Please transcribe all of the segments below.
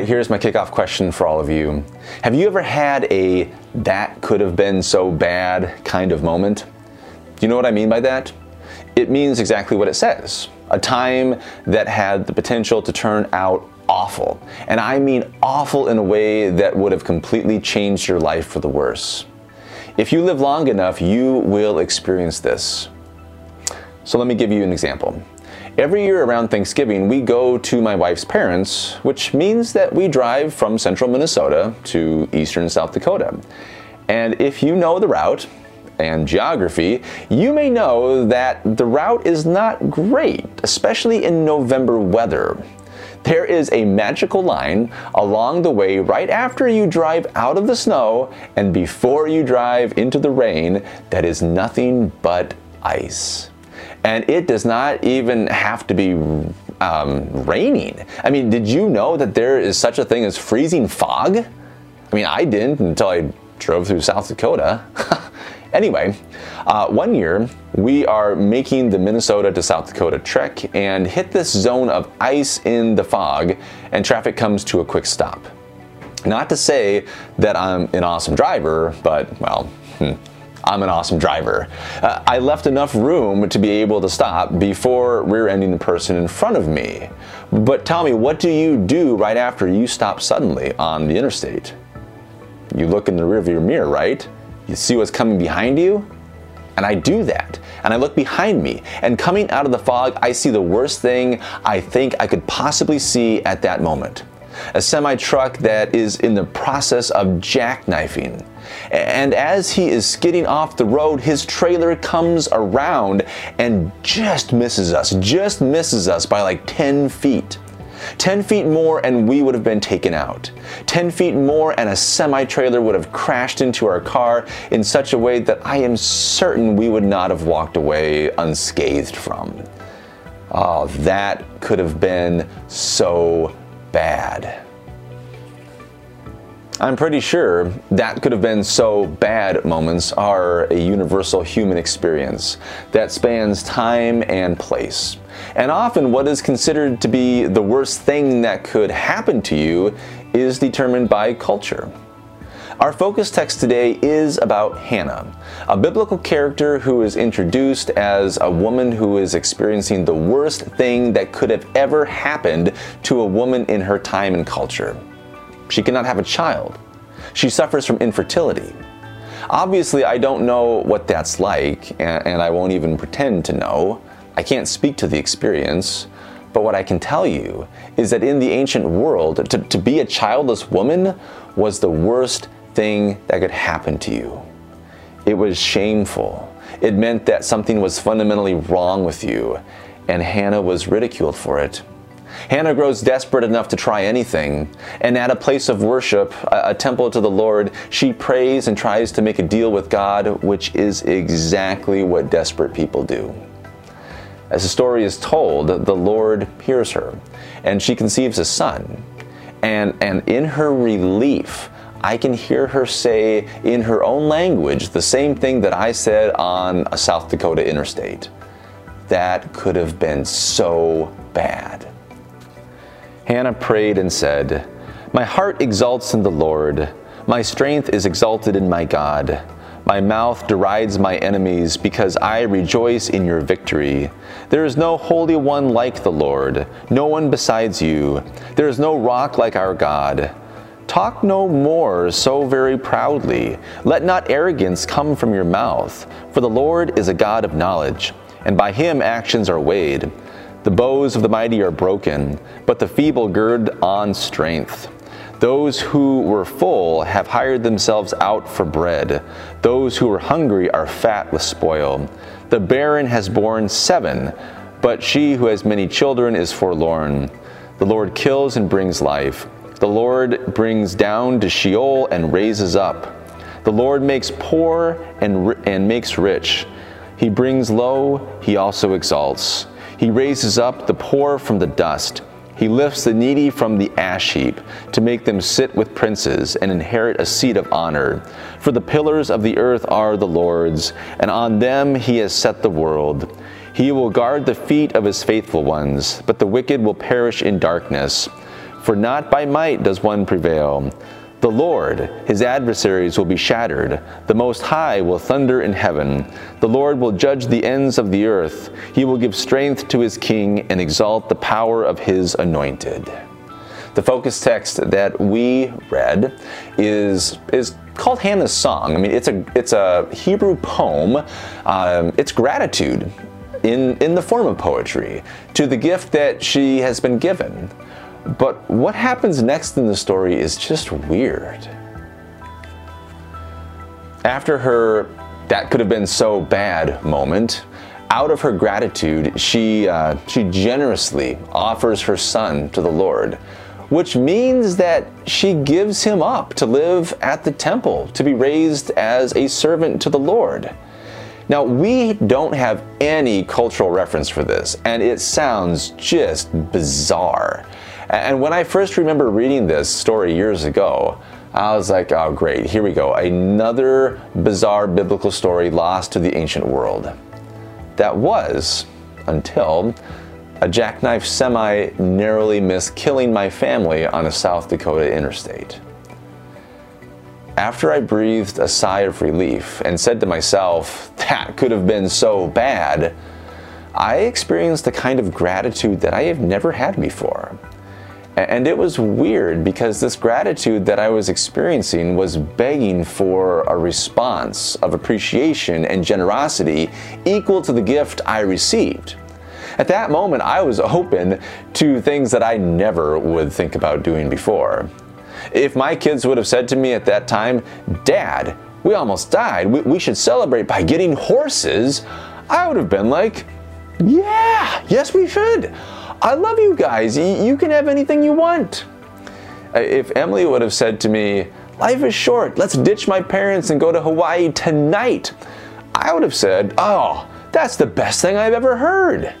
right, here's my kickoff question for all of you. Have you ever had a that could have been so bad kind of moment? Do you know what I mean by that? It means exactly what it says a time that had the potential to turn out awful. And I mean awful in a way that would have completely changed your life for the worse. If you live long enough, you will experience this. So let me give you an example. Every year around Thanksgiving, we go to my wife's parents, which means that we drive from central Minnesota to eastern South Dakota. And if you know the route and geography, you may know that the route is not great, especially in November weather. There is a magical line along the way right after you drive out of the snow and before you drive into the rain that is nothing but ice and it does not even have to be um, raining. I mean, did you know that there is such a thing as freezing fog? I mean, I didn't until I drove through South Dakota. anyway, uh, one year we are making the Minnesota to South Dakota trek and hit this zone of ice in the fog, and traffic comes to a quick stop. Not to say that I'm an awesome driver, but well, hmm, I'm an awesome driver. Uh, I left enough room to be able to stop before rear ending the person in front of me. But tell me, what do you do right after you stop suddenly on the interstate? You look in the rear rearview mirror, right? You see what's coming behind you? And I do that. And I look behind me. And coming out of the fog, I see the worst thing I think I could possibly see at that moment a semi truck that is in the process of jackknifing. And as he is skidding off the road, his trailer comes around and just misses us, just misses us by like 10 feet. 10 feet more and we would have been taken out. 10 feet more and a semi trailer would have crashed into our car in such a way that I am certain we would not have walked away unscathed from. Oh, that could have been so bad. I'm pretty sure that could have been so bad moments are a universal human experience that spans time and place. And often, what is considered to be the worst thing that could happen to you is determined by culture. Our focus text today is about Hannah, a biblical character who is introduced as a woman who is experiencing the worst thing that could have ever happened to a woman in her time and culture. She cannot have a child. She suffers from infertility. Obviously, I don't know what that's like, and, I won't even pretend to know. I can't speak to the experience. But what I can tell you is that in the ancient world, to, to be a childless woman was the worst thing that could happen to you. It was shameful. It meant that something was fundamentally wrong with you, and Hannah was ridiculed for it. Hannah grows desperate enough to try anything, and at a place of worship, a, a, temple to the Lord, she prays and tries to make a deal with God, which is exactly what desperate people do. As the story is told, the Lord hears her, and she conceives a son. And, and in her relief, I can hear her say in her own language the same thing that I said on a South Dakota interstate. That could have been so bad. Hannah prayed and said, My heart exalts in the Lord, my strength is exalted in my God. My mouth derides my enemies because I rejoice in your victory. There is no holy one like the Lord, no one besides you. There is no rock like our God. Talk no more so very proudly. Let not arrogance come from your mouth, for the Lord is a God of knowledge, and by him actions are weighed. The bows of the mighty are broken, but the feeble gird on strength. Those who were full have hired themselves out for bread. Those who were hungry are fat with spoil. The barren has borne seven, but she who has many children is forlorn. The Lord kills and brings life. The Lord brings down to Sheol and raises up. The Lord makes poor and, and makes rich. He brings low, he also exalts. He raises up the poor from the dust. He lifts the needy from the ash heap to make them sit with princes and inherit a seat of honor. For the pillars of the earth are the Lord's, and on them he has set the world. He will guard the feet of his faithful ones, but the wicked will perish in darkness. For not by might does one prevail. The Lord, his adversaries will be shattered. The Most High will thunder in heaven. The Lord will judge the ends of the earth. He will give strength to his king and exalt the power of his anointed. The focus text that we read is, is called Hannah's Song. I mean, it's a, it's a Hebrew poem. Um, it's gratitude in, in the form of poetry to the gift that she has been given. But what happens next in the story is just weird. After her, that could have been so bad moment, out of her gratitude, she, uh, she generously offers her son to the Lord, which means that she gives him up to live at the temple, to be raised as a servant to the Lord. Now, we don't have any cultural reference for this, and it sounds just bizarre. And when I first remember reading this story years ago, I was like, oh, great, here we go. Another bizarre biblical story lost to the ancient world. That was until a jackknife semi narrowly missed killing my family on a South Dakota interstate. After I breathed a sigh of relief and said to myself, that could have been so bad, I experienced a kind of gratitude that I have never had before. And it was weird because this gratitude that I was experiencing was begging for a response of appreciation and generosity equal to the gift I received. At that moment, I was open to things that I never would think about doing before. If my kids would have said to me at that time, Dad, we almost died, we, we should celebrate by getting horses, I would have been like, Yeah, yes, we should. I love you guys. You can have anything you want. If Emily would have said to me, Life is short, let's ditch my parents and go to Hawaii tonight, I would have said, Oh, that's the best thing I've ever heard.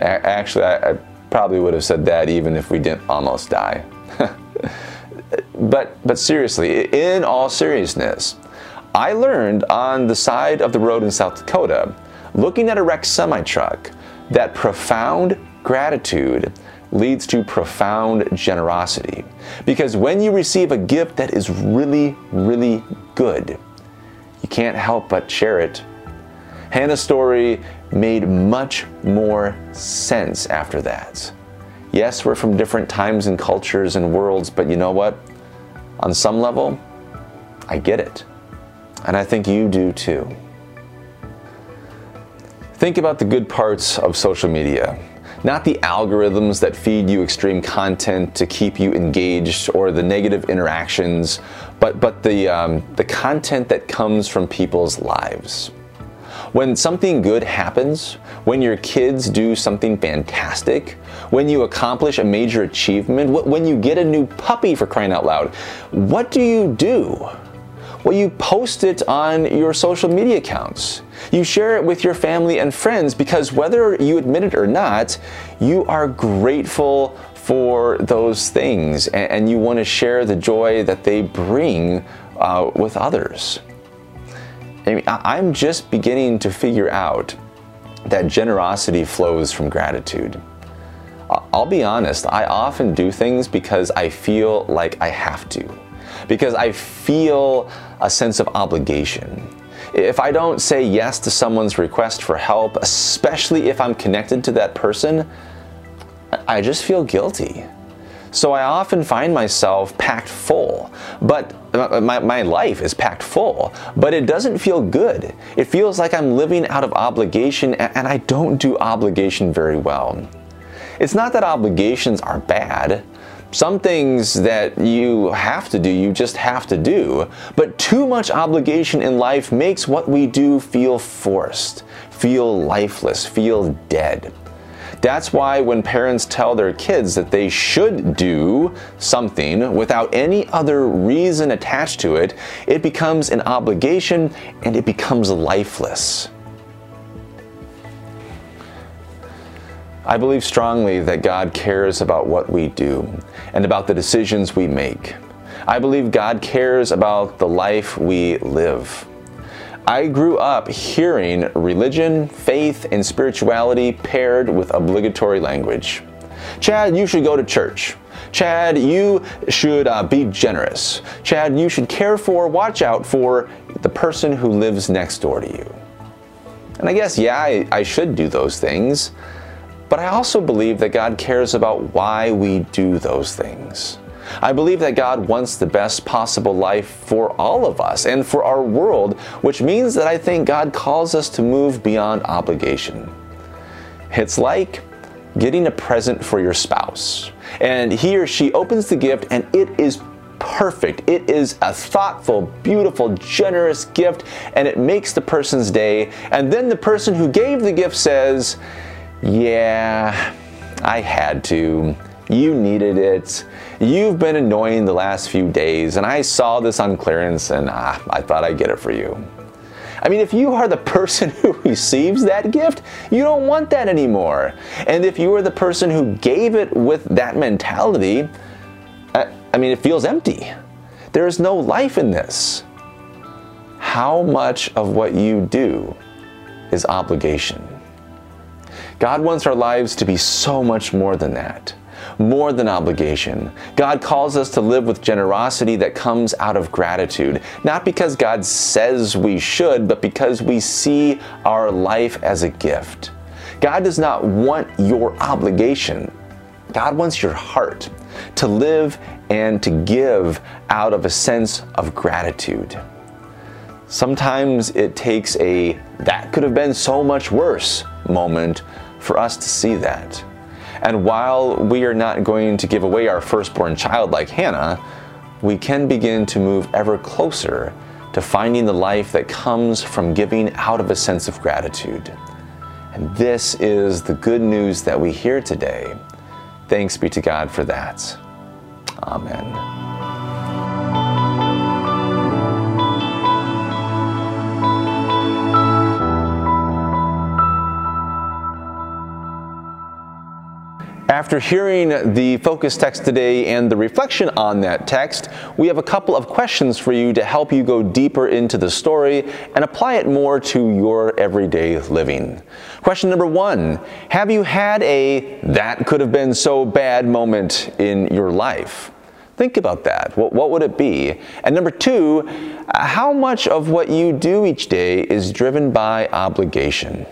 Actually, I, probably would have said that even if we didn't almost die. but, but seriously, in all seriousness, I learned on the side of the road in South Dakota, looking at a wrecked semi truck, that profound Gratitude leads to profound generosity. Because when you receive a gift that is really, really good, you can't help but share it. Hannah's story made much more sense after that. Yes, we're from different times and cultures and worlds, but you know what? On some level, I get it. And I think you do too. Think about the good parts of social media not the algorithms that feed you extreme content to keep you engaged or the negative interactions, but, but the, um, the content that comes from people's lives. When something good happens, when your kids do something fantastic, when you accomplish a major achievement, when you get a new puppy for crying out loud, what do you do? Well, you post it on your social media accounts. You share it with your family and friends because whether you admit it or not, you are grateful for those things and, you want to share the joy that they bring uh, with others. I mean, I'm just beginning to figure out that generosity flows from gratitude. I'll be honest, I often do things because I feel like I have to, because I feel a sense of obligation. If I don't say yes to someone's request for help, especially if I'm connected to that person, I just feel guilty. So I often find myself packed full, but my, my life is packed full, but it doesn't feel good. It feels like I'm living out of obligation, and I don't do obligation very well. It's not that obligations are bad. Some things that you have to do, you just have to do. But too much obligation in life makes what we do feel forced, feel lifeless, feel dead. That's why when parents tell their kids that they should do something without any other reason attached to it, it becomes an obligation and it becomes lifeless. I believe strongly that God cares about what we do and about the decisions we make. I believe God cares about the life we live. I grew up hearing religion, faith, and spirituality paired with obligatory language. Chad, you should go to church. Chad, you should uh, be generous. Chad, you should care for, watch out for the person who lives next door to you. And I guess, yeah, I, I should do those things. But I also believe that God cares about why we do those things. I believe that God wants the best possible life for all of us and for our world, which means that I think God calls us to move beyond obligation. It's like getting a present for your spouse, and he or she opens the gift and it is perfect. It is a thoughtful, beautiful, generous gift, and it makes the person's day. And then the person who gave the gift says, Yeah, I had to. You needed it. You've been annoying the last few days, and I saw this on clearance and ah, I thought I'd get it for you. I mean, if you are the person who receives that gift, you don't want that anymore. And if you are the person who gave it with that mentality, I, I mean, it feels empty. There is no life in this. How much of what you do is obligation? God wants our lives to be so much more than that more than obligation. God calls us to live with generosity that comes out of gratitude, not because God says we should, but because we see our life as a gift. God does not want your obligation. God wants your heart to live and to give out of a sense of gratitude. Sometimes it takes a that could have been so much worse moment for us to see that. And while we are not going to give away our firstborn child like Hannah, we can begin to move ever closer to finding the life that comes from giving out of a sense of gratitude. And this is the good news that we hear today. Thanks be to God for that. Amen. After hearing the focus text today and the reflection on that text, we have a couple of questions for you to help you go deeper into the story and apply it more to your everyday living. Question number one Have you had a that could have been so bad moment in your life? Think about that. What, what would it be? And number two, uh, how much of what you do each day is driven by obligation?